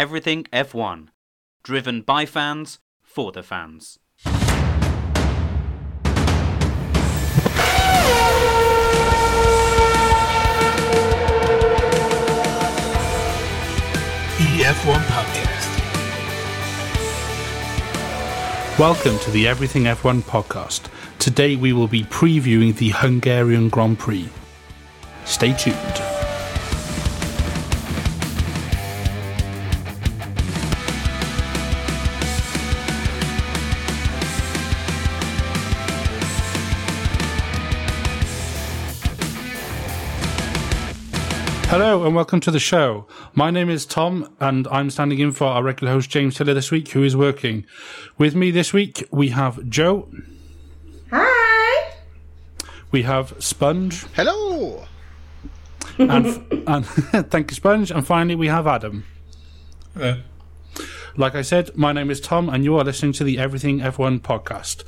Everything F1, driven by fans for the fans. EF1 Podcast. Welcome to the Everything F1 podcast. Today we will be previewing the Hungarian Grand Prix. Stay tuned. Hello and welcome to the show. My name is Tom and I'm standing in for our regular host James Tiller this week, who is working. With me this week we have Joe, Hi. we have Sponge, Hello. and, and thank you, Sponge, and finally we have Adam. Like I said, my name is Tom, and you are listening to the Everything F1 podcast.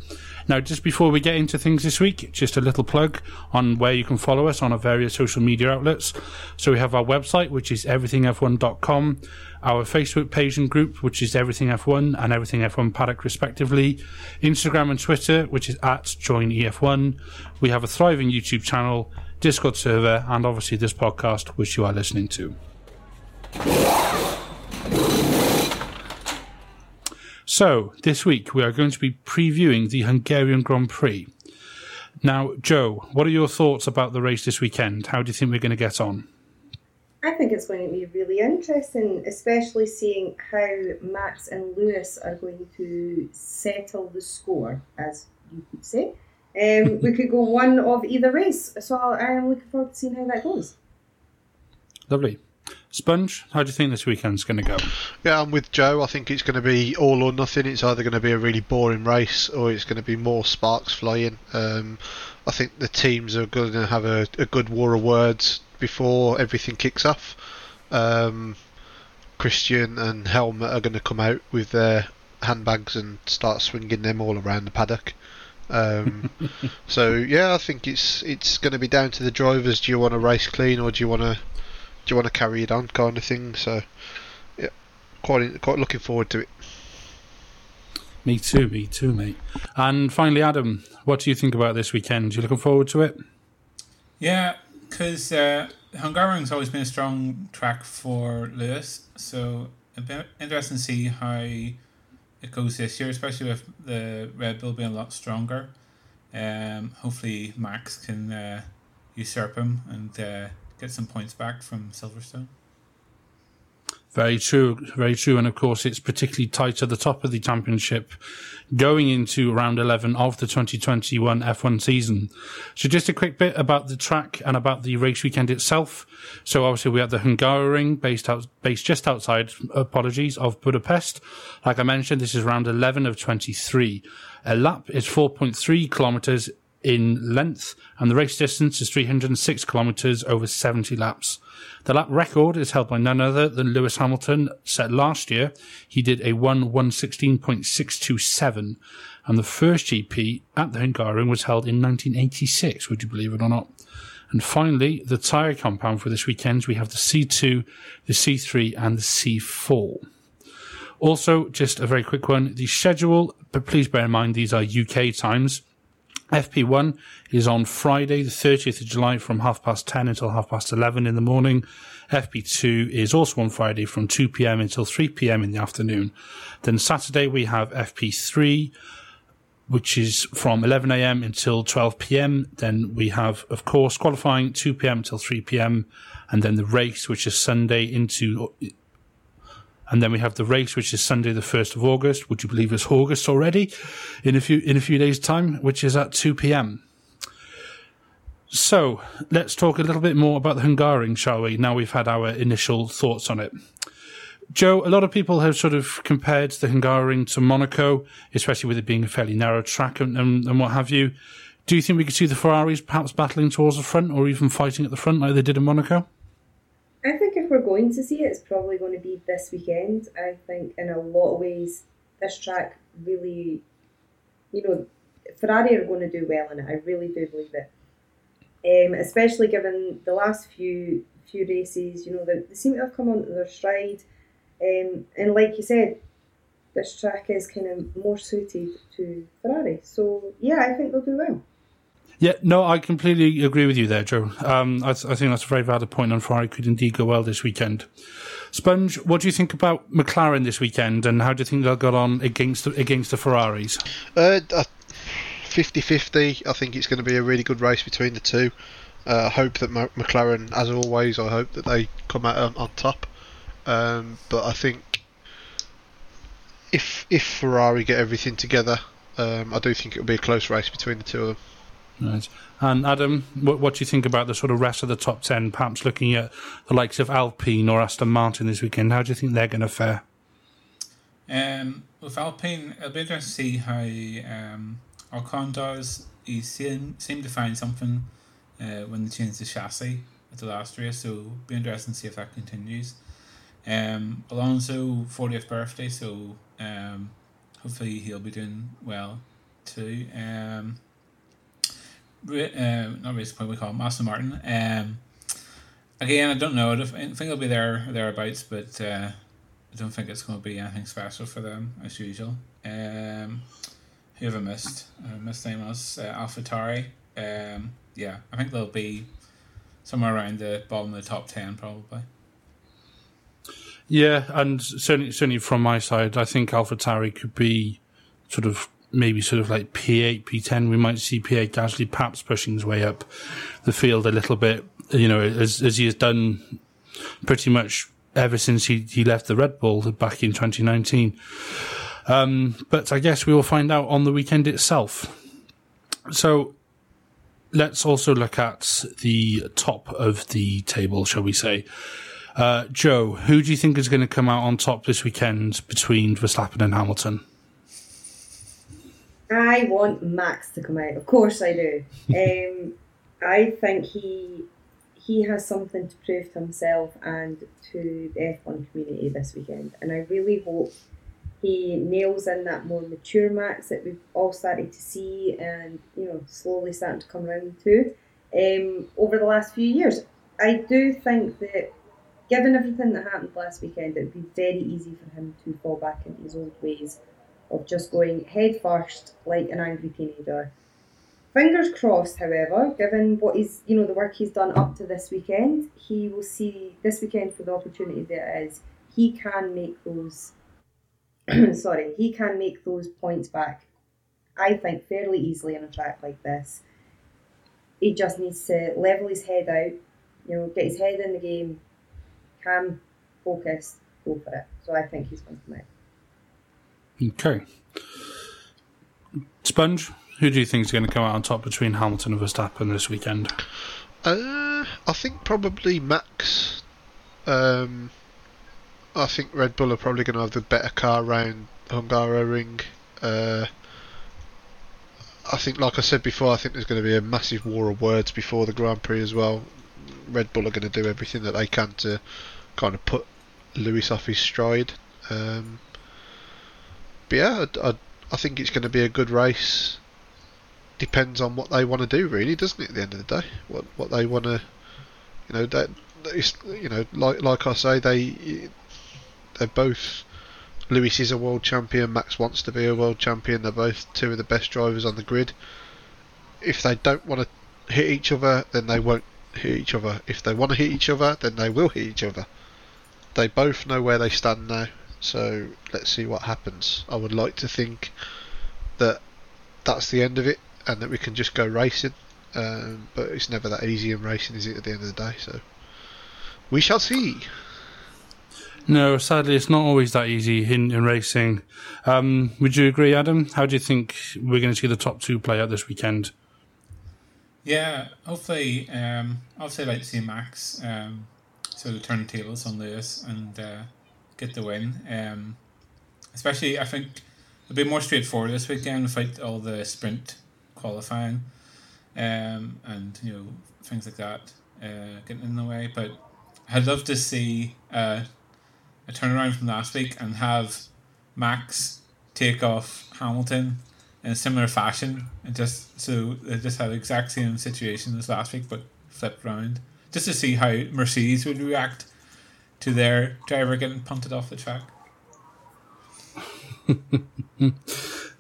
Now, just before we get into things this week, just a little plug on where you can follow us on our various social media outlets. So we have our website, which is everythingf1.com, our Facebook page and group, which is Everything F1 and Everything F1 Paddock, respectively, Instagram and Twitter, which is at JoinEF1. We have a thriving YouTube channel, Discord server, and obviously this podcast, which you are listening to. So, this week we are going to be previewing the Hungarian Grand Prix. Now, Joe, what are your thoughts about the race this weekend? How do you think we're going to get on? I think it's going to be really interesting, especially seeing how Max and Lewis are going to settle the score, as you could say. Um, we could go one of either race, so I am looking forward to seeing how that goes. Lovely. Sponge, how do you think this weekend's going to go? Yeah, I'm with Joe. I think it's going to be all or nothing. It's either going to be a really boring race or it's going to be more sparks flying. Um, I think the teams are going to have a, a good war of words before everything kicks off. Um, Christian and Helmut are going to come out with their handbags and start swinging them all around the paddock. Um, so yeah, I think it's it's going to be down to the drivers. Do you want to race clean or do you want to do you want to carry it on, kind of thing? So yeah, quite quite looking forward to it. Me too, me too, mate. And finally, Adam, what do you think about this weekend? You looking forward to it? Yeah, because uh, Hungarian's always been a strong track for Lewis, so it'd be interesting to see how it goes this year, especially with the Red Bull being a lot stronger. Um, hopefully, Max can uh, usurp him and uh, get some points back from Silverstone. Very true, very true. And of course, it's particularly tight at the top of the championship going into round 11 of the 2021 F1 season. So just a quick bit about the track and about the race weekend itself. So obviously we have the Hungaroring based out, based just outside, apologies, of Budapest. Like I mentioned, this is round 11 of 23. A lap is 4.3 kilometers in length and the race distance is 306 kilometers over 70 laps. The lap record is held by none other than Lewis Hamilton, set last year. He did a 1 116.627, and the first GP at the Hungarian was held in 1986, would you believe it or not? And finally, the tyre compound for this weekend, we have the C2, the C3, and the C4. Also, just a very quick one, the schedule, but please bear in mind these are UK times. FP1 is on Friday, the 30th of July from half past 10 until half past 11 in the morning. FP2 is also on Friday from 2 p.m. until 3 p.m. in the afternoon. Then Saturday we have FP3, which is from 11 a.m. until 12 p.m. Then we have, of course, qualifying 2 p.m. until 3 p.m. And then the race, which is Sunday into and then we have the race, which is Sunday, the first of August. Would you believe it's August already? In a few in a few days' time, which is at two p.m. So let's talk a little bit more about the Hungaroring, shall we? Now we've had our initial thoughts on it. Joe, a lot of people have sort of compared the Hungaroring to Monaco, especially with it being a fairly narrow track and, and, and what have you. Do you think we could see the Ferraris perhaps battling towards the front or even fighting at the front like they did in Monaco? I think if we're going to see it, it's probably going to be this weekend. I think in a lot of ways, this track really, you know, Ferrari are going to do well in it. I really do believe it. Um, especially given the last few few races, you know, they, they seem to have come onto their stride. Um, and like you said, this track is kind of more suited to Ferrari. So yeah, I think they'll do well. Yeah, no, I completely agree with you there, Joe. Um, I, th- I, think that's a very valid point, on Ferrari could indeed go well this weekend. Sponge, what do you think about McLaren this weekend, and how do you think they'll get on against the, against the Ferraris? Uh, 50-50. I think it's going to be a really good race between the two. Uh, I hope that McLaren, as always, I hope that they come out on, on top. Um, but I think if if Ferrari get everything together, um, I do think it'll be a close race between the two of them. Right. And Adam, what, what, do you think about the sort of rest of the top 10, perhaps looking at the likes of Alpine or Aston Martin this weekend? How do you think they're going to fare? Um, with Alpine, it'll be interesting to see how um, Ocon does. He seemed, seemed to find something uh, when they changed the chassis at the last race, so it'll be interesting to see if that continues. Um, Alonso, 40th birthday, so um, hopefully he'll be doing well too. Um, uh, not race point we call it, Aston Martin. Um, again, I don't know. I think they'll be there thereabouts, but uh, I don't think it's going to be anything special for them as usual. Um, who have I missed? I missed name was uh, AlphaTauri. Um, yeah, I think they'll be somewhere around the bottom of the top ten probably. Yeah, and certainly, certainly from my side, I think AlphaTauri could be sort of maybe sort of like P8, P10. We might see Pierre Gasly perhaps pushing his way up the field a little bit, you know, as, as he has done pretty much ever since he, he left the Red Bull back in 2019. Um, but I guess we will find out on the weekend itself. So let's also look at the top of the table, shall we say. Uh, Joe, who do you think is going to come out on top this weekend between Verstappen and Hamilton? I want Max to come out. Of course, I do. Um, I think he he has something to prove to himself and to the F1 community this weekend, and I really hope he nails in that more mature Max that we've all started to see and you know slowly starting to come around to um, over the last few years. I do think that given everything that happened last weekend, it would be very easy for him to fall back into his old ways of just going head first like an angry teenager. Fingers crossed, however, given what he's you know the work he's done up to this weekend, he will see this weekend for the opportunity there is. He can make those sorry, he can make those points back. I think fairly easily on a track like this. He just needs to level his head out, you know, get his head in the game, calm, focused, go for it. So I think he's going to out. Okay. Sponge, who do you think is going to come out on top between Hamilton and Verstappen this weekend? Uh, I think probably Max. Um, I think Red Bull are probably going to have the better car around Hungaroring. Uh, I think, like I said before, I think there's going to be a massive war of words before the Grand Prix as well. Red Bull are going to do everything that they can to kind of put Lewis off his stride. Um, but yeah, I, I, I think it's going to be a good race. Depends on what they want to do, really, doesn't it? At the end of the day, what what they want to, you know, that you know, like like I say, they they're both. Lewis is a world champion. Max wants to be a world champion. They're both two of the best drivers on the grid. If they don't want to hit each other, then they won't hit each other. If they want to hit each other, then they will hit each other. They both know where they stand now. So let's see what happens. I would like to think that that's the end of it and that we can just go racing. Um, but it's never that easy in racing, is it? At the end of the day, so we shall see. No, sadly, it's not always that easy in, in racing. Um, would you agree, Adam? How do you think we're going to see the top two play out this weekend? Yeah, hopefully, um, obviously, I'd say like to see Max um, sort of turn tables on Lewis and uh, get the win. Um, especially, I think it'll be more straightforward this weekend without all the sprint qualifying um, and you know things like that uh, getting in the way. But I'd love to see uh, a turnaround from last week and have Max take off Hamilton in a similar fashion and just so they just have the exact same situation as last week but flipped around just to see how Mercedes would react to their driver getting punted off the track.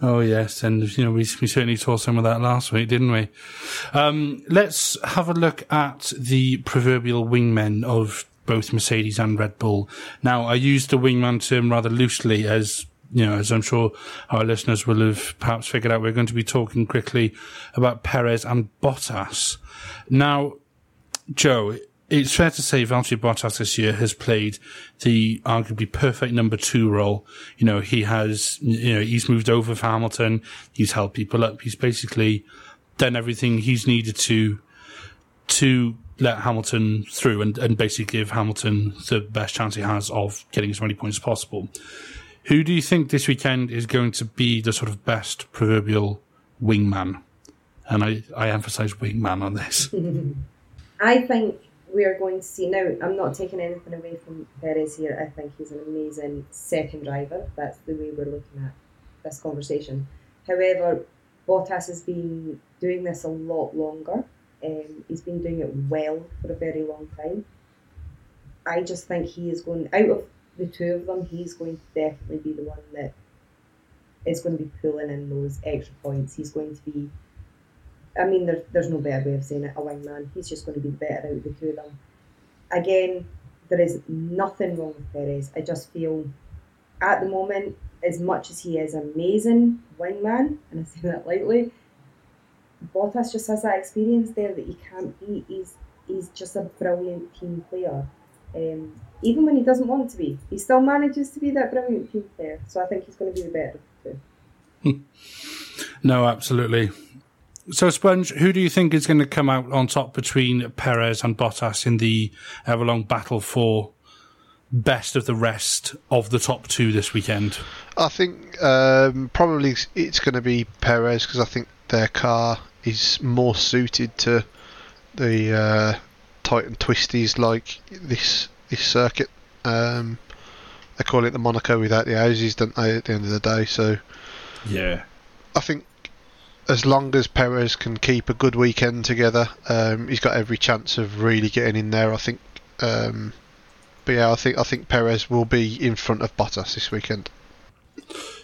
Oh yes, and you know we we certainly saw some of that last week, didn't we? Um, let's have a look at the proverbial wingmen of both Mercedes and Red Bull. Now, I use the wingman term rather loosely, as you know, as I'm sure our listeners will have perhaps figured out. We're going to be talking quickly about Perez and Bottas. Now, Joe, it's fair to say Valtteri Bottas this year has played the arguably perfect number two role. You know, he has, you know, he's moved over for Hamilton. He's helped people up. He's basically done everything he's needed to, to let Hamilton through and, and basically give Hamilton the best chance he has of getting as many points as possible. Who do you think this weekend is going to be the sort of best proverbial wingman? And I, I emphasize wingman on this. I think we are going to see now. I'm not taking anything away from Perez here. I think he's an amazing second driver. That's the way we're looking at this conversation. However, Bottas has been doing this a lot longer. Um, he's been doing it well for a very long time. I just think he is going out of the two of them. He's going to definitely be the one that is going to be pulling in those extra points. He's going to be I mean, there's, there's no better way of saying it, a wingman. He's just going to be better out of the two of them. Again, there is nothing wrong with Perez. I just feel at the moment, as much as he is amazing wingman, and I say that lightly, Bottas just has that experience there that he can't beat. He's he's just a brilliant team player. Um, even when he doesn't want to be, he still manages to be that brilliant team player. So I think he's going to be the better of the two. no, absolutely. So, Sponge, who do you think is going to come out on top between Perez and Bottas in the ever-long battle for best of the rest of the top two this weekend? I think um, probably it's going to be Perez because I think their car is more suited to the uh, tight and twisties like this this circuit. Um, they call it the Monaco without the houses, don't they? At the end of the day, so yeah, I think as long as Perez can keep a good weekend together, um, he's got every chance of really getting in there. I think. Um, but yeah, I think I think Perez will be in front of Bottas this weekend.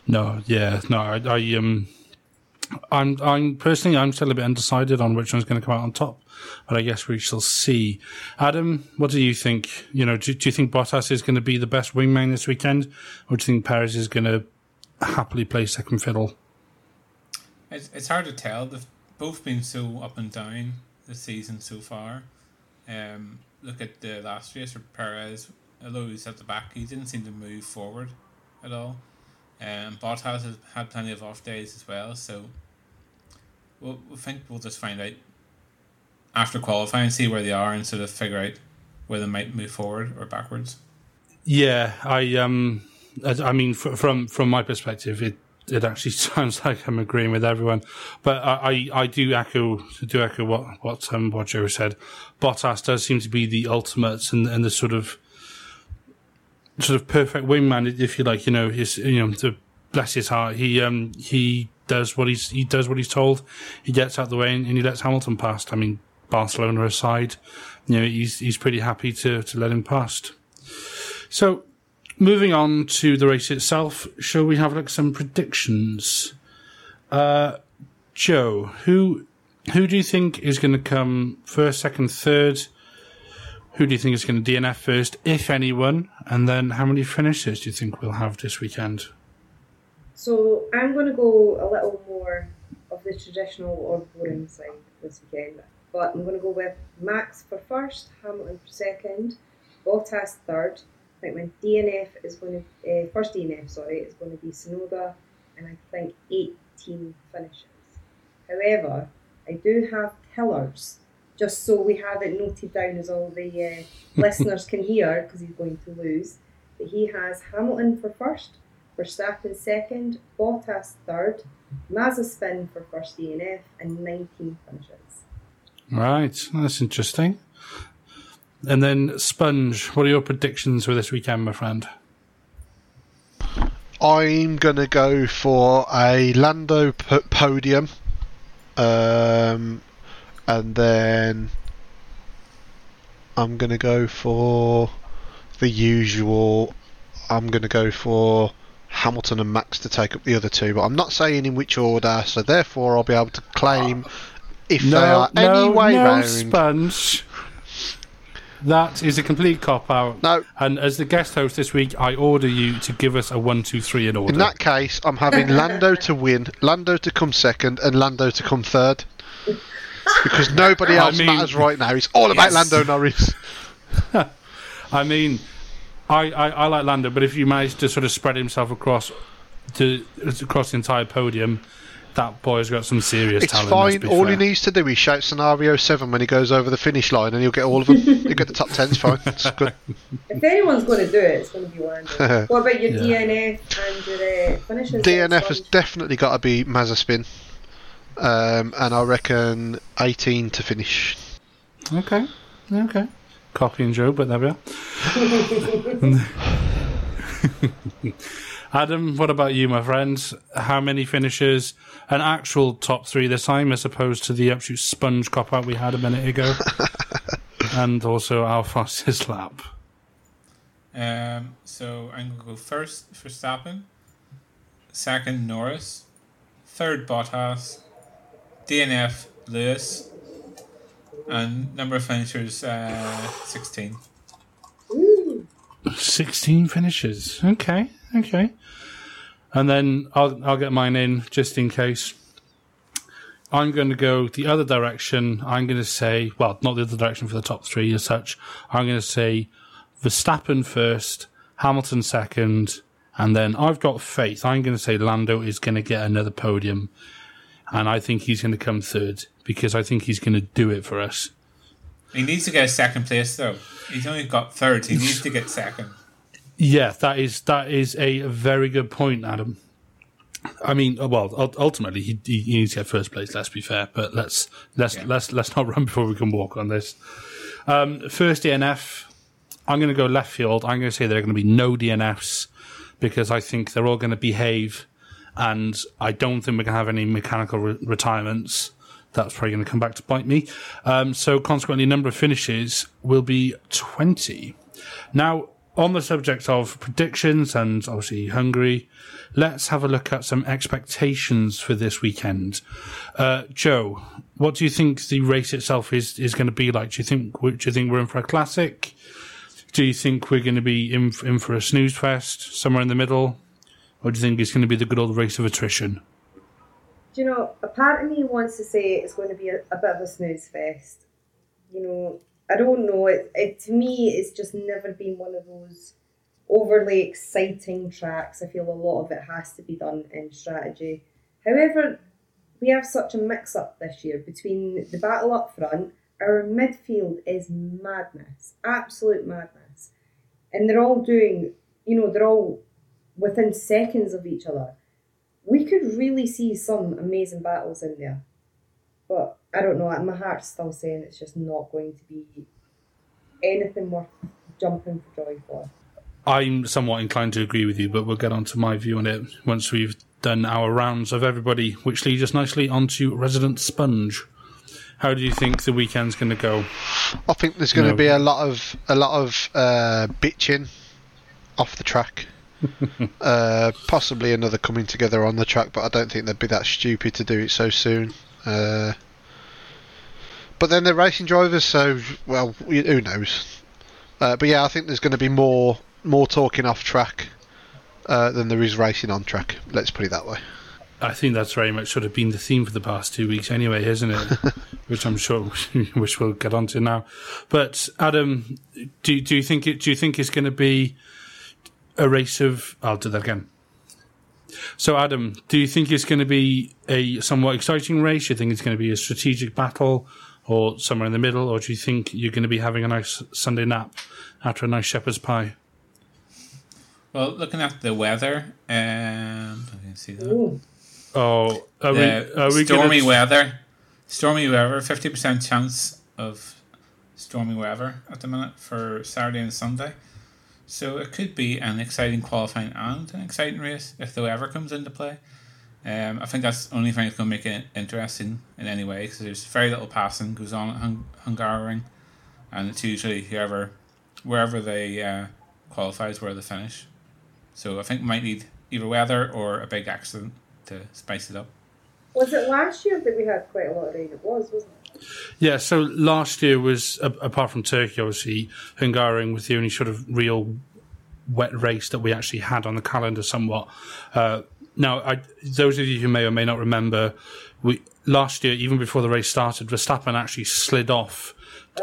No, yeah, no, I, I um, I'm I'm personally I'm still a bit undecided on which one's going to come out on top, but I guess we shall see. Adam, what do you think? You know, do, do you think Bottas is going to be the best wingman this weekend, or do you think Perez is going to happily play second fiddle? It's, it's hard to tell. They've both been so up and down this season so far. Um, look at the last race for Perez. Although he's at the back, he didn't seem to move forward at all. Um, Bottas has had plenty of off days as well, so we'll, we think we'll just find out after qualifying, see where they are, and sort of figure out where they might move forward or backwards. Yeah, I um, I, I mean, from from my perspective, it it actually sounds like I'm agreeing with everyone, but I, I, I do echo do echo what what um, what Joe said. Bottas does seem to be the ultimate and and the sort of sort of perfect wingman, if you like. You know, his you know to bless his heart, he um he does what he's he does what he's told. He gets out the way and, and he lets Hamilton past. I mean, Barcelona aside, you know, he's he's pretty happy to to let him past. So moving on to the race itself, shall we have like some predictions? Uh, Joe, who who do you think is going to come first, second, third? Who do you think is going to DNF first, if anyone? And then how many finishes do you think we'll have this weekend? So I'm going to go a little more of the traditional or boring side this weekend. But I'm going to go with Max for first, Hamilton for second, Bottas third, I think my DNF is going to uh, first DNF sorry is going to be Tsunoda, and I think 18 finishes. However, I do have pillars, just so we have it noted down as all the uh, listeners can hear because he's going to lose. That he has Hamilton for first, Verstappen second, Bottas third, Mazepin for first DNF, and 19 finishes. Right, that's interesting. And then Sponge, what are your predictions for this weekend, my friend? I'm gonna go for a Lando p- podium, um, and then I'm gonna go for the usual. I'm going to go for Hamilton and Max to take up the other two, but I'm not saying in which order, so therefore I'll be able to claim if they No, are any no, way no, round. Sponge. That is a complete cop out. No. And as the guest host this week, I order you to give us a one, two, three in order. In that case, I'm having Lando to win, Lando to come second, and Lando to come third. Because nobody I else mean- matters right now. It's all about Yes. Lando Norris. I mean, I, I, I like Lando, but if you manage to sort of spread himself across to across the entire podium, that boy's got some serious It's talent. let's fine. All fair. he needs to do is shout scenario seven when he goes over the finish line, and he'll get all of them. he'll get the top ten. It's fine. It's good. If anyone's going to do it, it's going to be Lando. what about your Yeah. DNF and your uh, finishes? then, DNF has definitely got to be Mazepin, um, and I reckon 18 to finish. Okay, okay. Cocky and Joe, but there we are. Adam, what about you, my friends? How many finishes? An actual top three this time, as opposed to the absolute sponge cop out we had a minute ago, and also our fastest lap. Um, so I'm going to go first for Verstappen, second Norris, third Bottas, DNF Lewis, and number of finishers uh, 16. Ooh. 16 finishes. Okay, okay. And then I'll I'll get mine in just in case. I'm going to go the other direction. I'm going to say, well, not the other direction for the top three as such. I'm going to say Verstappen first, Hamilton second, and then I've got faith. I'm going to say Lando is going to get another podium, and I think he's going to come third because I think he's going to do it for us. He needs to get a second place though. He's only got third. He needs to get second. Yeah, that is that is a very good point, Adam. I mean, uh, well, ultimately he, he needs to get first place. Let's be fair, but let's let's Yeah. let's let's not run before we can walk on this. Um, first DNF, I'm going to go left field. I'm going to say there are going to be no DNFs because I think they're all going to behave, and I don't think we're going to have any mechanical re- retirements. That's probably going to come back to bite me. Um, so consequently, number of finishes will be 20. Now, on the subject of predictions and obviously Hungary, let's have a look at some expectations for this weekend. Uh, Joe, what do you think the race itself is, is going to be like? Do you think do you think we're in for a classic? Do you think we're going to be in, in for a snooze fest somewhere in the middle, or do you think it's going to be the good old race of attrition? Do you know, a part of me wants to say it's going to be a, a bit of a snooze fest. You know, I don't know. It, it to me, it's just never been one of those overly exciting tracks. I feel a lot of it has to be done in strategy. However, we have such a mix up this year between the battle up front. Our midfield is madness, absolute madness, and they're all doing. You know, they're all within seconds of each other we could really see some amazing battles in there. But I don't know, my heart's still saying it's just not going to be anything worth jumping for joy for. I'm somewhat inclined to agree with you, but we'll get on to my view on it once we've done our rounds of everybody, which leads us nicely onto Resident Sponge. How do you think the weekend's going to go? I think there's going to No. be a lot of a lot of uh, bitching off the track. uh, possibly another coming together on the track, but I don't think they'd be that stupid to do it so soon. Uh, but then they're racing drivers, so well, who knows? Uh, but yeah, I think there's going to be more more talking off track uh, than there is racing on track. Let's put it that way. I think that's very much sort of been the theme for the past two weeks, anyway, isn't it? which I'm sure, which we'll get onto now. But Adam, do do you think it? Do you think it's going to be a race of? I'll do that again. So, Adam, do you think it's going to be a somewhat exciting race? Do you think it's going to be a strategic battle, or somewhere in the middle, or do you think you're going to be having a nice Sunday nap after a nice shepherd's pie? Well, looking at the weather, um, I can see that. Ooh, Oh, are we? Are we stormy gonna, weather. Stormy weather. Fifty percent chance of stormy weather at the minute for Saturday and Sunday. So it could be an exciting qualifying and an exciting race if the weather comes into play. Um, I think that's the only thing that's going to make it interesting in any way because there's very little passing goes on at Hung- Hungaroring, and it's usually whoever, wherever they uh, qualifies where they finish. So I think we might need either weather or a big accident to spice it up. Was it last year that we had quite a lot of rain? It was, wasn't it? Yeah, so last year was, apart from Turkey, obviously, Hungaroring was the only sort of real wet race that we actually had on the calendar somewhat. Uh, now, I, those of you who may or may not remember, we last year, even before the race started, Verstappen actually slid off.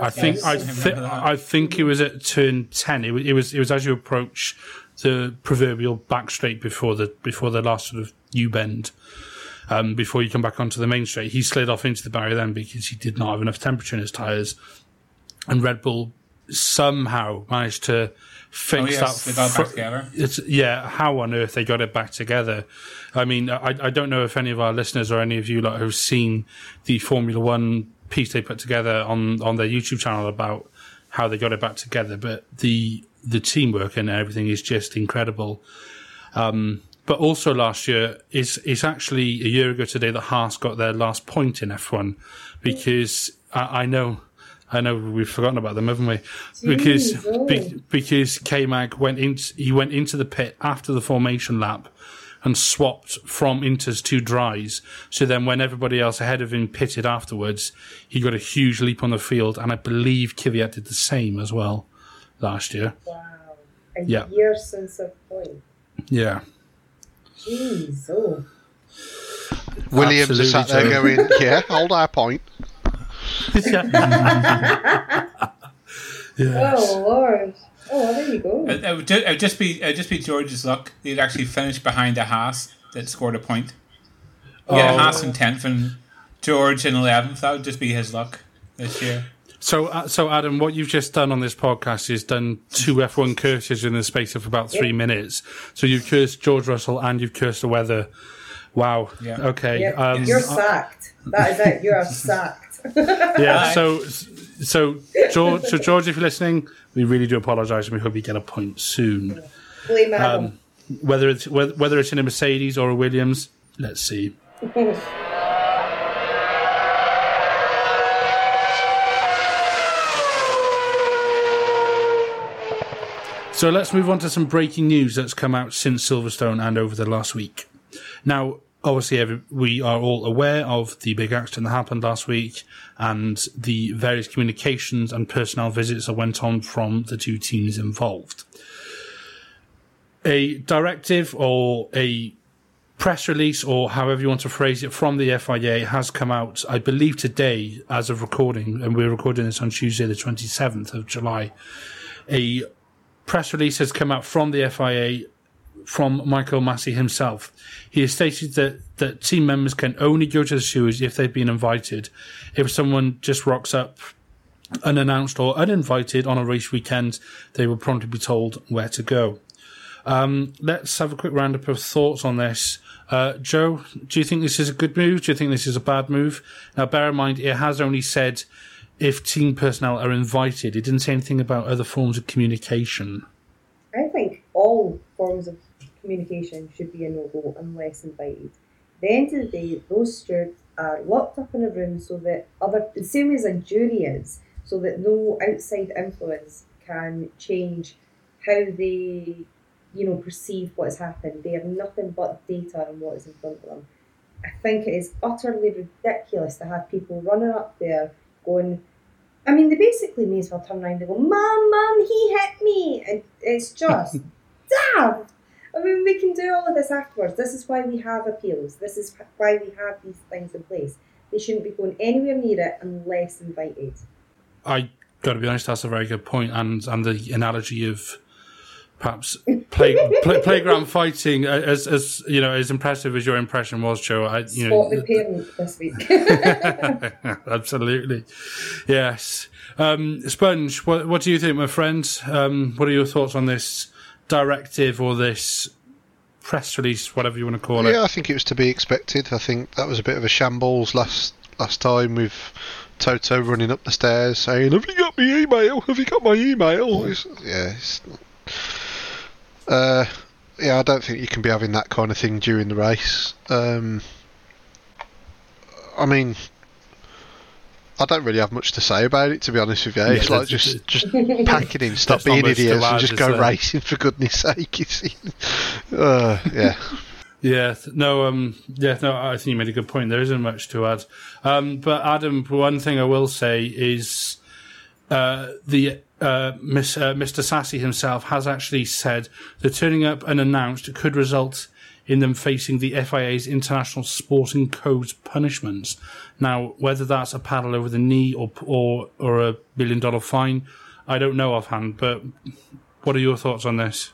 I think I, yes. thi- I think it was at turn ten. It was, it was it was as you approach the proverbial back straight before the before the last sort of U bend um, before you come back onto the main straight. He slid off into the barrier then because he did not have enough temperature in his tyres. And Red Bull somehow managed to fix Oh yes, that. they got fr- back together. It's, yeah, how on earth they got it back together? I mean, I, I don't know if any of our listeners or any of you like have seen the Formula One piece they put together on on their YouTube channel about how they got it back together, but the the teamwork and everything is just incredible. Um, but also last year is is actually a year ago today that Haas got their last point in F1 because I, I know. I know we've forgotten about them, haven't we? Because Jeez, oh. be, because K Mag went in, he went into the pit after the formation lap and swapped from inters to dries. So then, when everybody else ahead of him pitted afterwards, he got a huge leap on the field, and I believe Kvyat did the same as well last year. Wow. A Yeah. year since a point. Yeah, Jeez, oh. Williams is sat there Absolutely, going, "Yeah, hold our point." Yeah. Oh, Lord. Oh, well, there you go. It, it would just, it would just be it would just be George's luck. He'd actually finished behind a Haas that scored a point. Yeah, Oh. Haas in tenth and George in eleventh. That would just be his luck this year. So, uh, so Adam, what you've just done on this podcast is done two F1 curses in the space of about three Yep. minutes. So you've cursed George Russell and you've cursed the weather. Wow. Yeah. Okay. Yep, Um, you're sacked. That is it. You are sacked. Yeah. So, so George, so George, if you're listening, we really do apologise, and we hope you get a point soon. Blame Adam. Um, whether it's whether, whether it's in a Mercedes or a Williams, let's see. So let's move on to some breaking news that's come out since Silverstone and over the last week. Now, obviously, every, we are all aware of the big accident that happened last week and the various communications and personnel visits that went on from the two teams involved. A directive or a press release, or however you want to phrase it, from the FIA has come out, I believe, today as of recording, and we're recording this on Tuesday, the 27th of July. A press release has come out from the FIA from Michael Masi himself. He has stated that, that team members can only go to the stewards if they've been invited. If someone just rocks up unannounced or uninvited on a race weekend, they will promptly be told where to go. Um, let's have a quick roundup of thoughts on this. Uh, Joe, do you think this is a good move? Do you think this is a bad move? Now, bear in mind, it has only said if team personnel are invited. It didn't say anything about other forms of communication. I think all forms of communication should be a no go unless invited. At the end of the day, those stewards are locked up in a room so that other, the same as a jury is, so that no outside influence can change how they, you know, perceive what has happened. They have nothing but data on what is in front of them. I think it is utterly ridiculous to have people running up there going, I mean, they basically may as well turn around and go, Mum, Mum, he hit me. And it's just daft. I mean, we can do all of this afterwards. This is why we have appeals. This is why we have these things in place. They shouldn't be going anywhere near it unless invited. I got to be honest, that's a very good point, and and the analogy of perhaps play, play, playground fighting, as as you know, as impressive as your impression was, Joe. I, you Spot know, the parent this week. Absolutely. Yes. Um, Sponge, what, what do you think, my friend? Um, what are your thoughts on this directive or this press release, whatever you want to call it? Yeah, I think it was to be expected. I think that was a bit of a shambles last last time with Toto running up the stairs saying, "Have you got my email? Have you got my email?" It's, yeah, it's, uh, yeah. I don't think you can be having that kind of thing during the race. Um, I mean, I don't really have much to say about it, to be honest with you. It's Yeah, like that's- just just pack it in, stop There's being idiots, and just go there? racing for goodness sake. It's, uh, yeah, Yeah, no, um, yeah, no. I think you made a good point. There isn't much to add. Um, but Adam, one thing I will say is uh, the uh, Miss, uh, Mr. Sassy himself has actually said that turning up unannounced could result in them facing the FIA's International Sporting Codes punishments. Now, whether that's a paddle over the knee or or or a billion dollar fine, I don't know offhand. But what are your thoughts on this?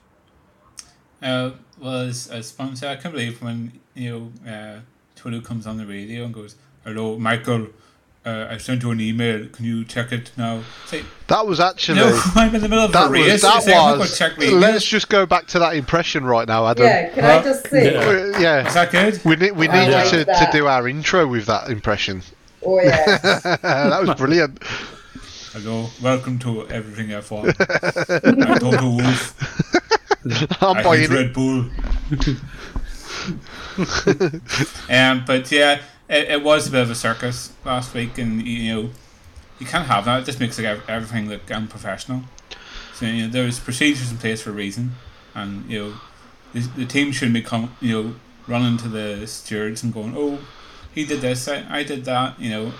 Uh, well, as, Spawn said, I can't believe when, you know, uh, Twitter comes on the radio and goes, Hello, Michael, uh, I sent you an email. Can you check it now? Say, that was actually. no, I'm in the middle of That a race. was that Say, I'm not gonna was. check my Let's just go back to that impression right now, Adam. Yeah, can I just say? Yeah. Uh, yeah. Is that good? We need we I need like you to, to do our intro with that impression. Oh yeah. that was brilliant. Hello, welcome to Everything F1. I'm Toto Wolff. I'm I buying hate it. Red Bull. um, but yeah, it, it was a bit of a circus last week, and you know, you can't have that. It just makes like, everything look unprofessional. So you know, there's procedures in place for a reason, and you know, the, the team shouldn't be com- you know running to the stewards and going, "Oh, he did this, I, I did that." You know,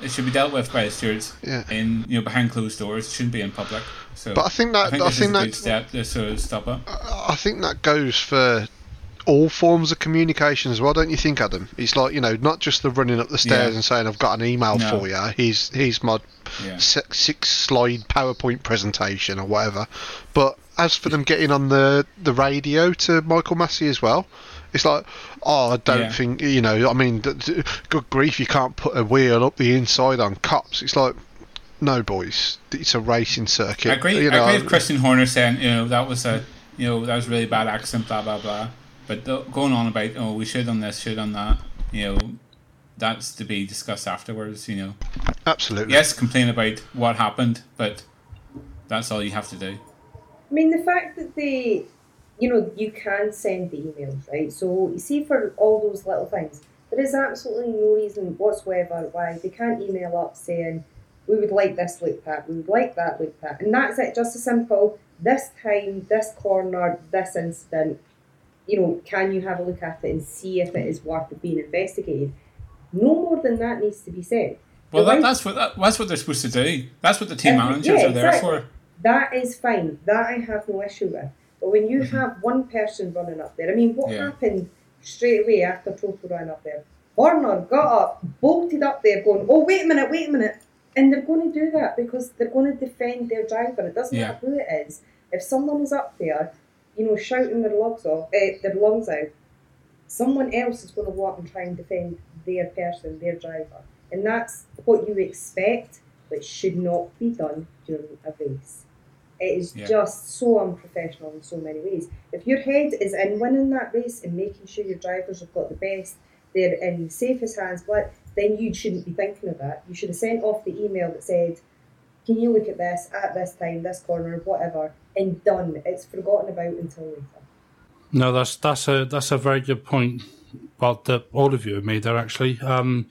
it should be dealt with by the stewards Yeah. in you know behind closed doors. It shouldn't be in public. So But I think that I think I think that good step to sort of stop it. I think that goes for all forms of communication as well, don't you think, Adam? It's like you know, not just the running up the stairs Yeah. and saying I've got an email No. for you. Here's here's my Yeah. six, six slide PowerPoint presentation or whatever. But as for them getting on the the radio to Michael Masi as well, it's like, oh, I don't Yeah. think you know. I mean, good grief, you can't put a wheel up the inside on Copse. It's like, no, boys, it's a racing circuit. I agree. You know, I agree with Christian Horner saying, you know, that was a, you know, that was a really bad accent, blah blah blah. But th- going on about, oh, we should on this, should on that, you know, that's to be discussed afterwards. You know, absolutely. yes, complain about what happened, but that's all you have to do. I mean, the fact that they, you know, you can send the emails, right? So you see, for all those little things, there is absolutely no reason whatsoever why they can't email up saying, we would like this looked at, we would like that looked at. And that's it, just as simple. This time, this corner, this incident, you know, can you have a look at it and see if it is worth being investigated? No more than that needs to be said. Well, that, that's what that, that's what they're supposed to do. That's what the team managers yeah, are there exactly. for. That is fine. That I have no issue with. But when you have one person running up there, I mean, what Mm-hmm. Yeah. happened straight away after Toto ran up there? Horner got up, bolted up there, going, "Oh, wait a minute, wait a minute," and they're going to do that because they're going to defend their driver. It doesn't Yeah. matter who it is. If someone is up there, you know, shouting their lungs off, uh, their lungs out, someone else is going to walk and try and defend their person, their driver, and that's what you expect, but should not be done during a race. It is Yeah. just so unprofessional in so many ways. If your head is in winning that race and making sure your drivers have got the best, they're in the safest hands, but then you shouldn't be thinking of that. You should have sent off the email that said, "Can you look at this at this time, this corner, whatever," and done. It's forgotten about until later. No, that's that's a that's a very good point. Well, that all of you have made there actually, um,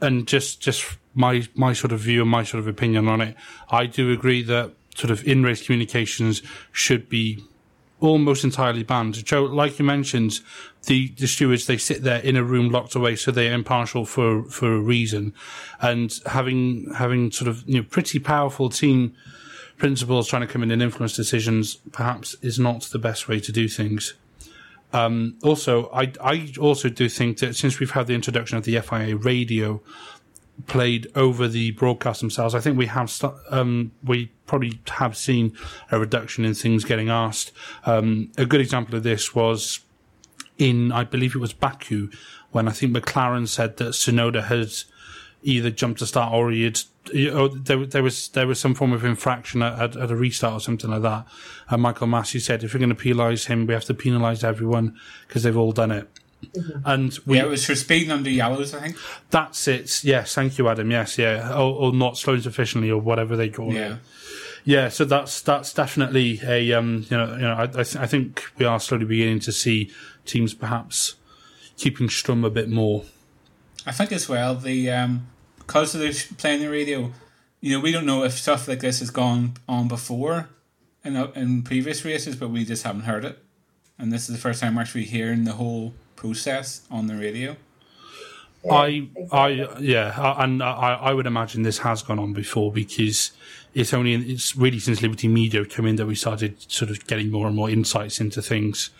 and just just my my sort of view and my sort of opinion on it. I do agree that sort of in race communications should be almost entirely banned. Joe, like you mentioned, the the stewards they sit there in a room locked away, so they're impartial for for a reason, and having having sort of you know pretty powerful team principals trying to come in and influence decisions perhaps is not the best way to do things. Um, also, I, I also do think that since we've had the introduction of the FIA radio played over the broadcast themselves, I think we have st- um, we probably have seen a reduction in things getting asked. Um, a good example of this was in, I believe it was Baku, when I think McLaren said that Tsunoda had either jumped to start or he had, there, there was there was some form of infraction at, at, at a restart or something like that. And Michael Masi said, if we're going to penalise him, we have to penalise everyone because they've all done it. And we, yeah, it was for speeding under yellows, I think. that's it. Yes, thank you, Adam. Yes, yeah, or, or not slowing sufficiently, or whatever they call Yeah. it. Yeah, so that's that's definitely a um, you know you know I I, th- I think we are slowly beginning to see teams perhaps keeping strum a bit more. I think as well the um, because they're playing the radio, you know, we don't know if stuff like this has gone on before in in previous races, but we just haven't heard it. And this is the first time we're actually hearing the whole process on the radio. I, I, yeah, and I, I would imagine this has gone on before because it's only it's really since Liberty Media came in that we started sort of getting more and more insights into things,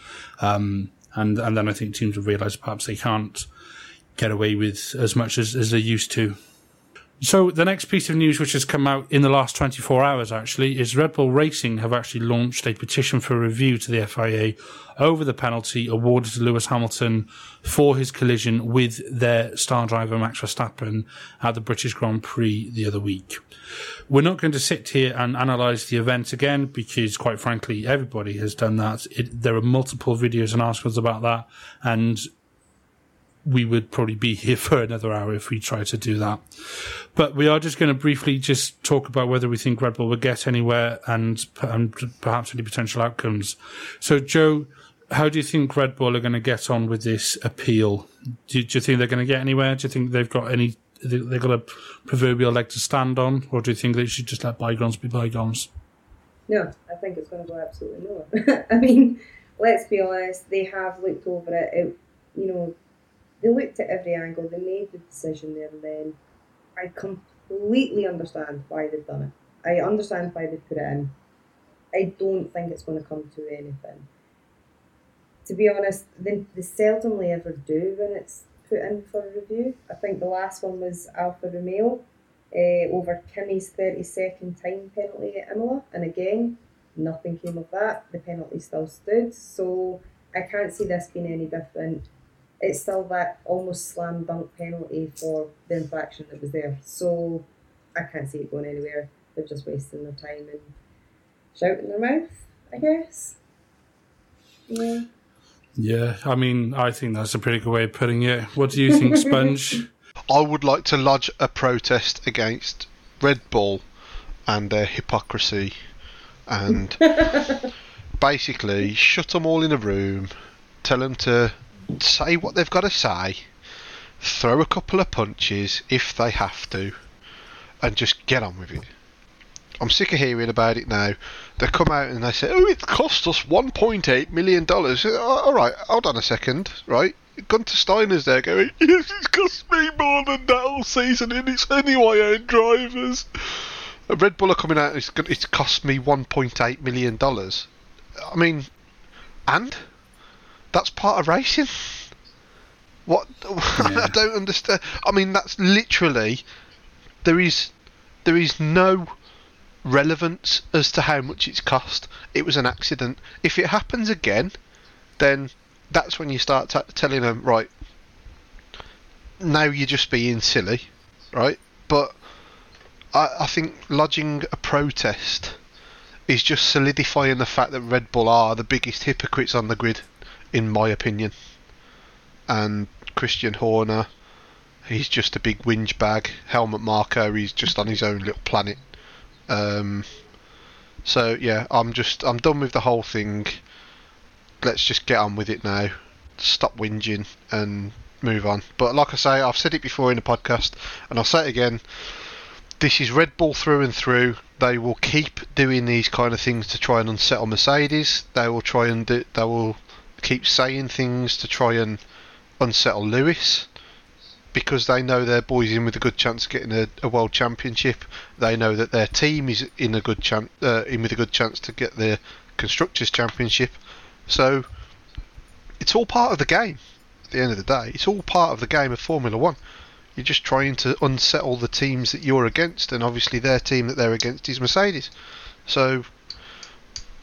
um, and and then I think teams have realised perhaps they can't get away with as much as, as they used to. So the next piece of news which has come out in the last 24 hours actually is Red Bull Racing have actually launched a petition for review to the FIA over the penalty awarded to Lewis Hamilton for his collision with their star driver Max Verstappen at the British Grand Prix the other week. We're not going to sit here and analyse the event again because quite frankly everybody has done that. It, there are multiple videos and articles about that and we would probably be here for another hour if we try to do that. But we are just going to briefly just talk about whether we think Red Bull will get anywhere and, and perhaps any potential outcomes. So, Joe, how do you think Red Bull are going to get on with this appeal? Do, do you think they're going to get anywhere? Do you think they've got any? They've got a proverbial leg to stand on, or do you think they should just let bygones be bygones? No, I think it's going to go absolutely nowhere. I mean, let's be honest. They have looked over it. it you know, they looked at every angle, they made the decision there and then. I completely understand why they've done it. I understand why they've put it in. I don't think it's going to come to anything. To be honest, they, they seldomly ever do when it's put in for review. I think the last one was Alfa Romeo uh, over Kimi's 30 second time penalty at Imola, and again, nothing came of that. The penalty still stood, so I can't see this being any different it's still that almost slam dunk penalty for the infraction that was there. So I can't see it going anywhere. They're just wasting their time and shouting their mouth, I guess. Yeah. Yeah, I mean, I think that's a pretty good way of putting it. What do you think, Sponge? I would like to lodge a protest against Red Bull and their hypocrisy and basically shut them all in a room, tell them to say what they've got to say, throw a couple of punches if they have to, and just get on with it. I'm sick of hearing about it now. They come out and they say, "Oh, it cost us 1.8 million dollars." Uh, all right, hold on a second, right? Guenther Steiner's there going, "Yes, it's cost me more than that all season, and it's anyway own drivers." And Red Bull are coming out. It's it's cost me 1.8 million dollars. I mean, and that's part of racing. What yeah. I don't understand. I mean, that's literally there is there is no relevance as to how much it's cost. It was an accident. If it happens again, then that's when you start t- telling them, right? Now you're just being silly, right? But I, I think lodging a protest is just solidifying the fact that Red Bull are the biggest hypocrites on the grid in my opinion. And Christian Horner, he's just a big whinge bag. Helmut Marko, he's just on his own little planet. Um, so yeah, I'm just I'm done with the whole thing. Let's just get on with it now. Stop whinging and move on. But like I say, I've said it before in the podcast, and I'll say it again. This is Red Bull through and through. They will keep doing these kind of things to try and unsettle Mercedes. They will try and do, they will keep saying things to try and unsettle Lewis because they know their boys in with a good chance of getting a, a world championship. They know that their team is in a good chance, uh, in with a good chance to get the constructors championship. So it's all part of the game. At the end of the day, it's all part of the game of Formula One. You're just trying to unsettle the teams that you're against, and obviously their team that they're against is Mercedes. So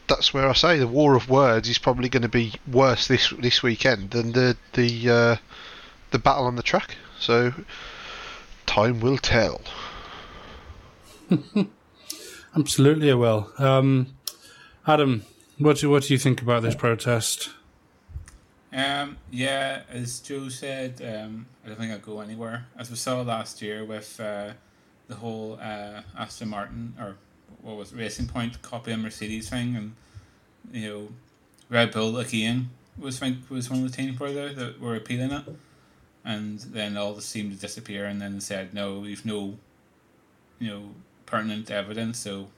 that's where I say the war of words is probably going to be worse this this weekend than the the uh, the battle on the track. So time will tell. Absolutely, it will. Um, Adam, what do what do you think about this protest? Um, yeah, as Joe said, um, I don't think I'll go anywhere. As we saw last year with uh, the whole uh, Aston Martin or what was Racing Point copying Mercedes thing, and you know, Red Bull again was think was one of the teams for there that were appealing it. and then all this seemed to disappear, and then they said, no, we've no, you know, pertinent evidence, so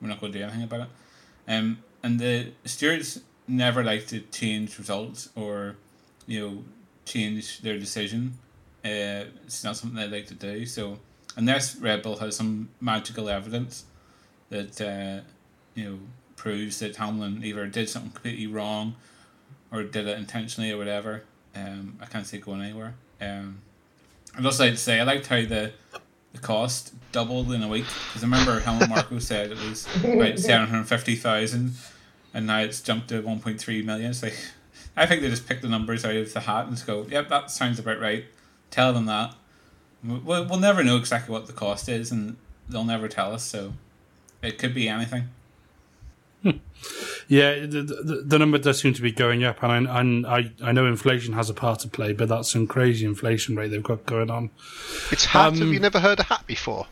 we're not going to do anything about it. Um, and the stewards never like to change results or, you know, change their decision. Uh, it's not something they like to do. So unless Red Bull has some magical evidence that uh, you know proves that Hamilton either did something completely wrong or did it intentionally or whatever, um, I can't see it going anywhere. Um, I'd also like to say I liked how the the cost doubled in a week because I remember Helmut Marko said it was about seven hundred fifty thousand, and now it's jumped to one point three million. It's like I think they just pick the numbers out of the hat and just go, "Yep, that sounds about right." Tell them that. We'll, we'll never know exactly what the cost is, and they'll never tell us. So it could be anything. Yeah, the, the, the number does seem to be going up, and I, and I I know inflation has a part to play, but that's some crazy inflation rate they've got going on. It's hat. Um, Have you never heard of hat before?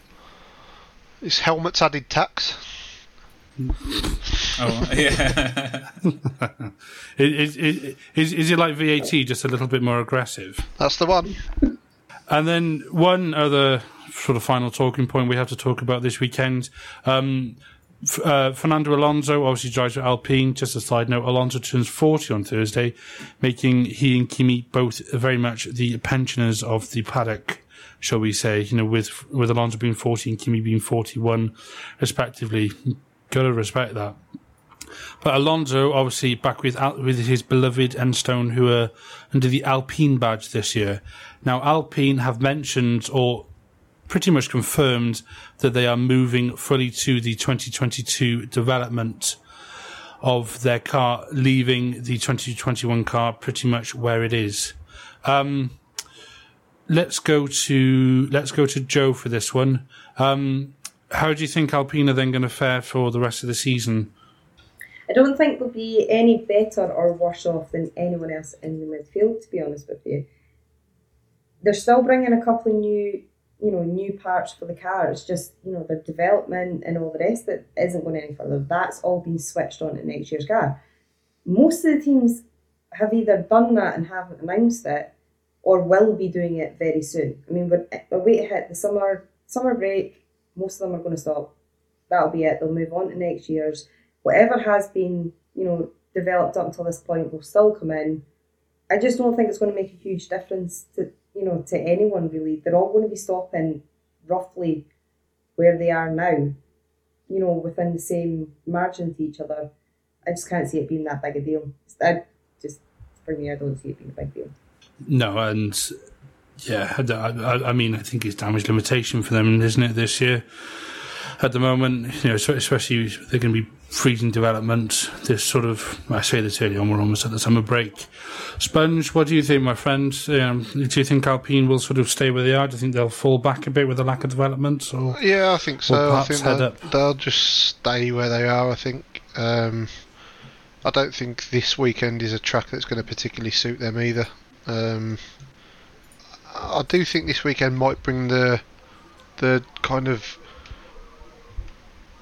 It's Helmut's added tax. Oh yeah, Is, is, is, is it like VAT, just a little bit more aggressive? That's the one. And then one other sort of final talking point we have to talk about this weekend. Um, uh, Fernando Alonso obviously drives for Alpine. Just a side note, Alonso turns 40 on Thursday, making he and Kimi both very much the pensioners of the paddock, shall we say, you know, with, with Alonso being 40 and Kimi being 41, respectively. Gotta respect that. But Alonso, obviously, back with with his beloved Enstone, who are under the Alpine badge this year. Now, Alpine have mentioned or pretty much confirmed that they are moving fully to the 2022 development of their car, leaving the 2021 car pretty much where it is. Um, let's go to let's go to Joe for this one. Um, how do you think Alpine are then going to fare for the rest of the season? I don't think they'll be any better or worse off than anyone else in the midfield, to be honest with you. They're still bringing a couple of new, you know, new parts for the car. It's just, you know, the development and all the rest that isn't going any further. That's all been switched on to next year's car. Most of the teams have either done that and haven't announced it, or will be doing it very soon. I mean, we're, wait to hit the summer summer break. Most of them are going to stop. That'll be it. They'll move on to next year's whatever has been, you know, developed up until this point will still come in. I just don't think it's going to make a huge difference to you know to anyone really. They're all going to be stopping roughly where they are now, you know, within the same margin to each other. I just can't see it being that big a deal. I just for me, I don't see it being a big deal. No, and yeah, I, I, I mean, I think it's damage limitation for them, isn't it, this year? At the moment, you know, especially they're going to be freezing development. This sort of, I say this early on, we're almost at the summer break. Sponge, what do you think, my friend? Um, do you think Alpine will sort of stay where they are? Do you think they'll fall back a bit with the lack of development? Or Yeah, I think so. I think head they'll, up. they'll just stay where they are. I think. Um, I don't think this weekend is a track that's going to particularly suit them either. Um, I do think this weekend might bring the the kind of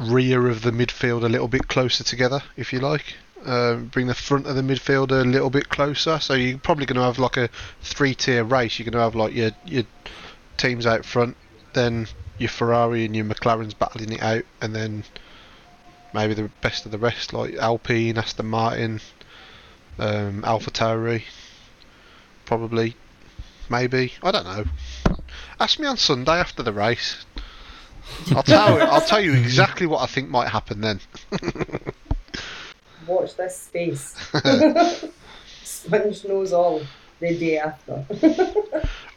rear of the midfield a little bit closer together, if you like. Um, bring the front of the midfield a little bit closer. So you're probably going to have like a three-tier race. You're going to have like your your teams out front, then your Ferrari and your McLarens battling it out, and then maybe the best of the rest like Alpine, Aston Martin, um, AlphaTauri, probably, maybe. I don't know. Ask me on Sunday after the race. I'll tell you, I'll tell you exactly what I think might happen then. Watch this space. Sponge knows all the day after.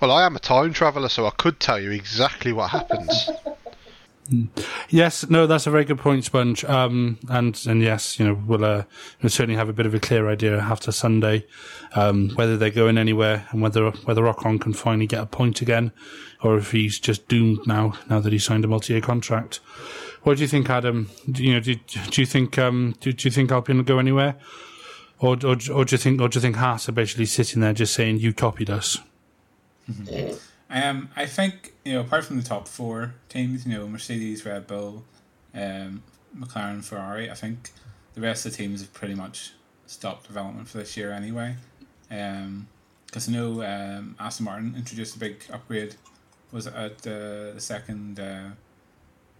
Well, I am a time traveller, so I could tell you exactly what happens. Yes, no, that's a very good point, Sponge. Um, and and yes, you know, we'll, uh, we'll certainly have a bit of a clear idea after Sunday um, whether they're going anywhere and whether whether Ocon can finally get a point again, or if he's just doomed now now that he signed a multi-year contract. What do you think, Adam? Do, you know, do, do you think um, do, do you think Alpine will go anywhere, or, or or do you think or do you think Haas are basically sitting there just saying you copied us? Um, I think you know, apart from the top four teams, you know, Mercedes, Red Bull, um, McLaren, Ferrari. I think the rest of the teams have pretty much stopped development for this year anyway. Because because I know um, Aston Martin introduced a big upgrade. Was it at uh, the second uh,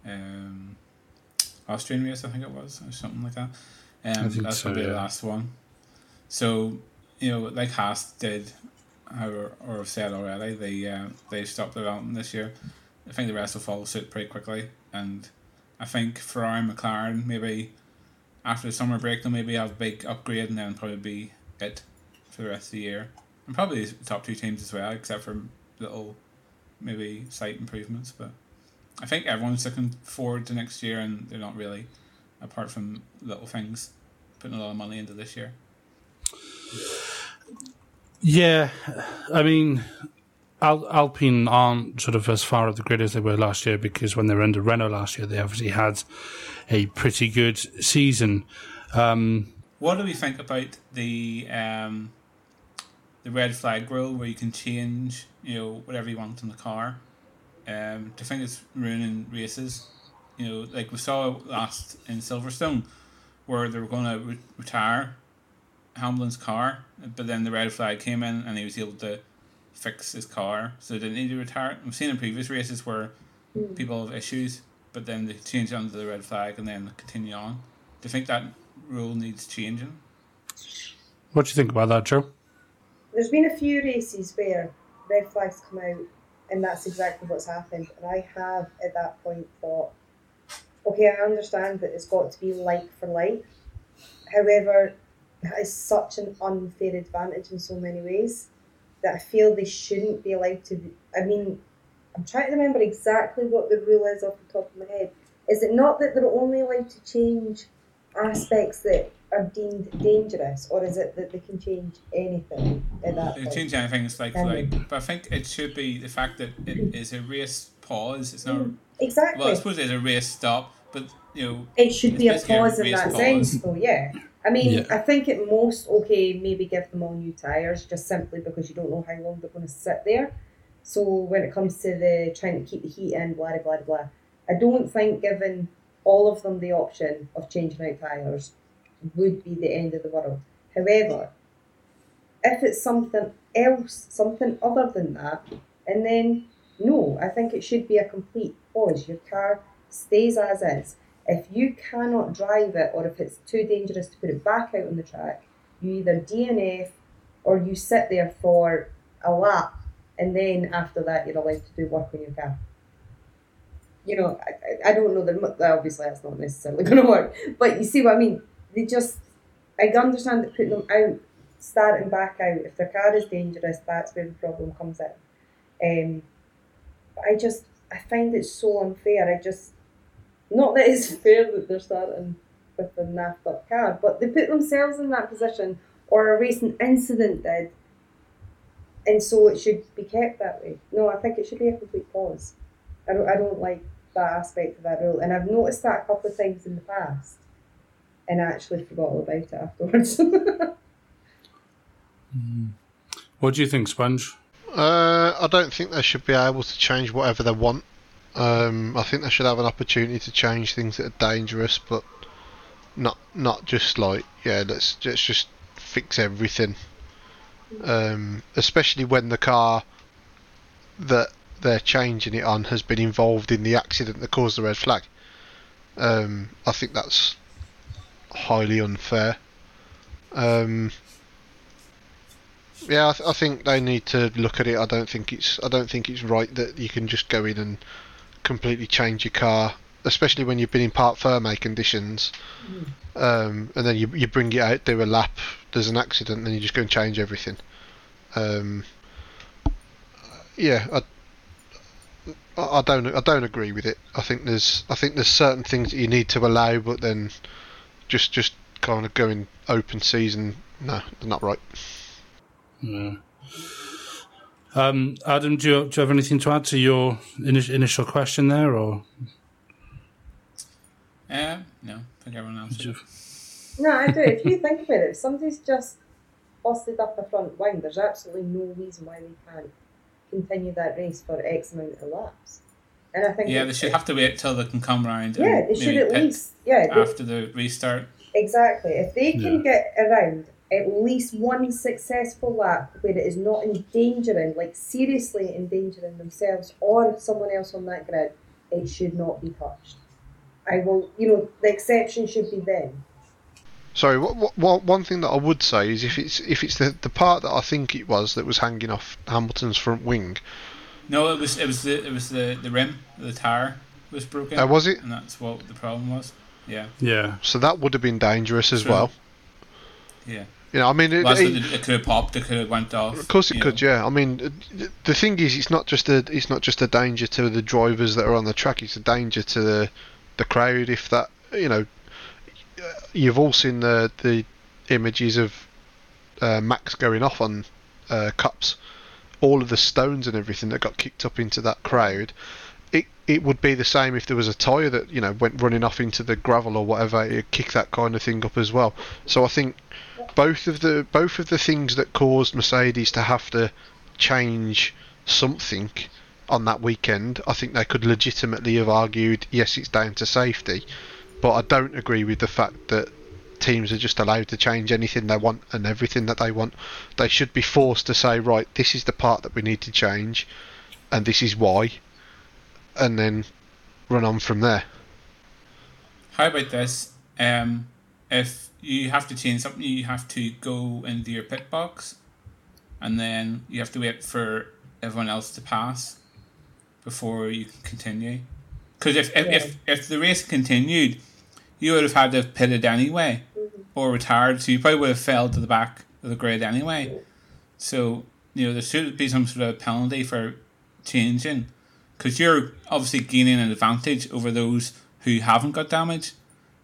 um, Austrian race? I think it was, or something like that. Um, think that's so, probably the last one. So you know, like Haas did, or or have said already, they uh, they stopped development this year. I think the rest will follow suit pretty quickly, and I think Ferrari and McLaren maybe after the summer break they'll maybe have a big upgrade and then probably be it for the rest of the year. And probably the top two teams as well, except for little maybe slight improvements. But I think everyone's looking forward to next year and they're not really, apart from little things, putting a lot of money into this year. Yeah, I mean, Al- Alpine aren't sort of as far up the grid as they were last year because when they were under Renault last year, they obviously had a pretty good season. Um, What do we think about the um, the red flag rule where you can change, you know, whatever you want in the car? Um, do you think it's ruining races? You know, like we saw last in Silverstone, where they were going to re- retire Hamilton's car, but then the red flag came in and he was able to fix his car, so they didn't need to retire. it. We've seen in previous races where hmm. people have issues, but then they change it under the red flag and then continue on. Do you think that rule needs changing? what do you think about that, Joe? There's been a few races where red flags come out, and that's exactly what's happened. And I have at that point thought, okay, I understand that it's got to be like for like. However, that is such an unfair advantage in so many ways that I feel they shouldn't be allowed to. Be, I mean, I'm trying to remember exactly what the rule is off the top of my head. Is it not that they're only allowed to change aspects that are deemed dangerous, or is it that they can change anything at that They point? change anything, it's like Um, like. But I think it should be the fact that it is a race pause. It's not. Exactly. Well, I suppose it's a race stop, but you know, it should be a basically a pause in that pause. sense, though. Yeah. I mean, Yeah. I think at most, okay, maybe give them all new tires, just simply because you don't know how long they're going to sit there. So when it comes to the trying to keep the heat in, blah blah blah, I don't think giving all of them the option of changing out tires would be the end of the world. However, if it's something else, something other than that, and then no, I think it should be a complete pause. Your car stays as is. If you cannot drive it, or if it's too dangerous to put it back out on the track, you either DNF or you sit there for a lap, and then after that you're allowed to do work on your car. You know, I, I- don't know that obviously that's not necessarily going to work, but you see what I mean. They just, I understand that putting them out, starting back out, if their car is dangerous, that's where the problem comes in. Um, but I just, I find it so unfair. I just, not that it's fair that they're starting with a naffed up car, but they put themselves in that position, or a recent incident did, and so it should be kept that way. No, I think it should be a complete pause. I don't, I don't like that aspect of that rule, and I've noticed that a couple of times in the past, and I actually forgot all about it afterwards. What do you think, Sponge? Uh, I don't think they should be able to change whatever they want. Um, I think they should have an opportunity to change things that are dangerous, but not not just like yeah, let's let's just fix everything. Um, especially when the car that they're changing it on has been involved in the accident that caused the red flag. Um, I think that's highly unfair. Um, yeah, I, th- I think they need to look at it. I don't think it's I don't think it's right that you can just go in and completely change your car, especially when you've been in parc fermé conditions, um, and then you you bring it out, do a lap, there's an accident, then you just go and change everything. Um, yeah, I, I don't I don't agree with it. I think there's I think there's certain things that you need to allow, but then just just kind of going open season, no, they're not right. Yeah. Um, Adam, do you, do you have anything to add to your ini- initial question there, or uh, no, I think everyone else. you- No, I do. If you think about it, if somebody's just busted up a front wing, there's absolutely no reason why they can't continue that race for X amount of laps. And I think Yeah, they should have to wait till they can come around. Yeah, and they should at least. Yeah, they- after the restart. exactly. If they can Yeah. get around at least one successful lap where it is not endangering, like seriously endangering themselves or someone else on that grid, it should not be touched. I will, you know, the exception should be then. Sorry, what, what, one thing that I would say is if it's if it's the, the part that I think it was that was hanging off Hamilton's front wing, No, it was it was the it was the, the rim, the tire was broken. uh, was it? And that's what the problem was. Yeah, Yeah. So that would have been dangerous as True. well. yeah. You know, I mean, it, Well, it- it, it could have popped. It could have went off. Of course it could, know. yeah. I mean, uh, the thing is, it's not just a it's not just a danger to the drivers that are on the track. It's a danger to the the crowd. If that, you know, you've all seen the the images of uh, Max going off on uh, Copse, all of the stones and everything that got kicked up into that crowd. It it would be the same if there was a tyre that you know went running off into the gravel or whatever. It'd kick that kind of thing up as well. So I think both of the both of the things that caused Mercedes to have to change something on that weekend, I think they could legitimately have argued, yes, it's down to safety, but I don't agree with the fact that teams are just allowed to change anything they want and everything that they want. They should be forced to say, right, this is the part that we need to change, and this is why, and then run on from there. How about this? Um, if you have to change something, you have to go into your pit box, and then you have to wait for everyone else to pass before you can continue. Because if, if, if if the race continued, you would have had to have pitted anyway, mm-hmm. or retired. So you probably would have fell to the back of the grid anyway. So you know there should be some sort of penalty for changing, because you're obviously gaining an advantage over those who haven't got damage,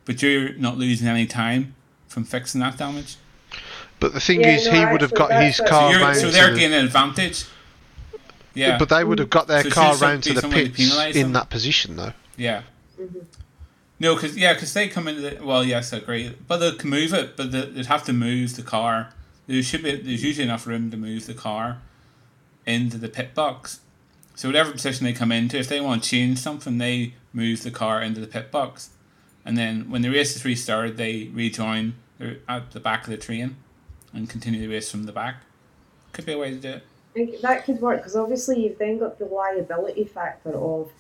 but you're not losing any time from fixing that damage. But the thing Yeah, is, no, he would have got that's his what- So, car you're, round so they're the- gaining an advantage. Yeah, But they would have got their So car round to the some way to pits in them? that position, though. yeah. Mm-hmm. No, because yeah, because they come into the well, yes, I agree, but they can move it, but they'd have to move the car. There should be there's usually enough room to move the car into the pit box. So whatever position they come into, if they want to change something, they move the car into the pit box, and then when the race is restarted, they rejoin at the back of the train and continue the race from the back. Could be a way to do it. I think that could work because obviously you've then got the liability factor of,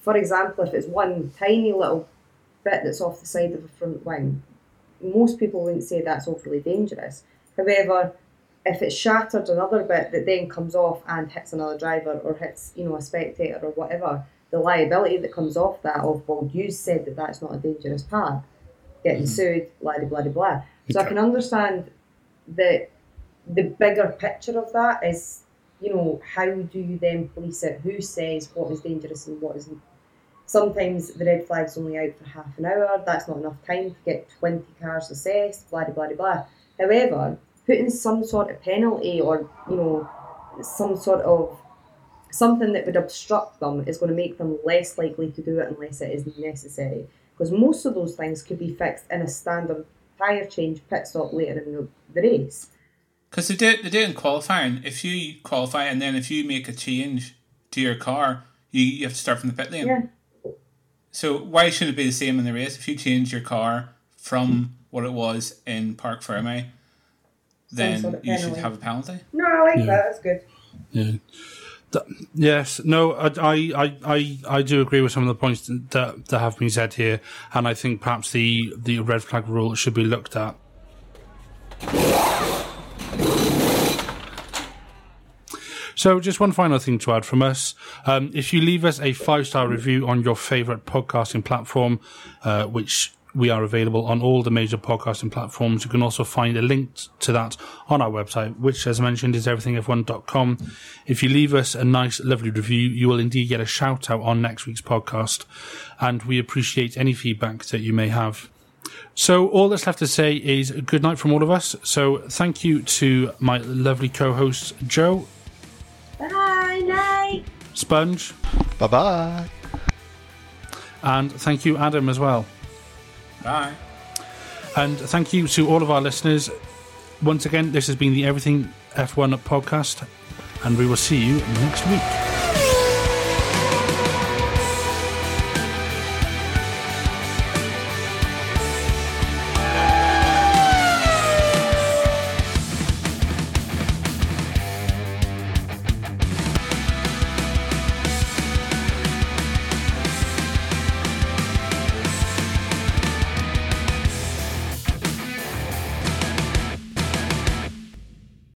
for example, if it's one tiny little bit that's off the side of the front wing, most people wouldn't say that's overly dangerous. However, if it's shattered another bit that then comes off and hits another driver or hits you know a spectator or whatever, the liability that comes off that of well you said that that's not a dangerous part, getting mm. sued, blah blah blah blah. So I can understand that the bigger picture of that is you know, how do you then police it? Who says what is dangerous and what isn't? Sometimes the red flag's only out for half an hour. That's not enough time to get 20 cars assessed, blah, blah, blah, blah. However, putting some sort of penalty or, you know, some sort of something that would obstruct them is going to make them less likely to do it unless it is necessary. Because most of those things could be fixed in a standard tyre change pit stop later in the, the race. Because they did they did in qualifying. If you qualify and then if you make a change to your car, you, you have to start from the pit lane. Yeah. So why should it be the same in the race? If you change your car from what it was in Parc Fermé, then sort of you should have a penalty. No, I like Yeah. that. That's good. Yeah. Yes, no, I, I, I, I do agree with some of the points that, that have been said here, and I think perhaps the, the red flag rule should be looked at. So, just one final thing to add from us. Um, if you leave us a five star review on your favorite podcasting platform, uh, which we are available on all the major podcasting platforms, you can also find a link to that on our website, which, as I mentioned, is everythingf1.com. If you leave us a nice, lovely review, you will indeed get a shout out on next week's podcast, and we appreciate any feedback that you may have. So all that's left to say is good night from all of us. So thank you to my lovely co-hosts Joe, Bye, night. Sponge, Bye bye. and thank you Adam as well. Bye. And thank you to all of our listeners. Once again, this has been the Everything F1 podcast, and we will see you next week.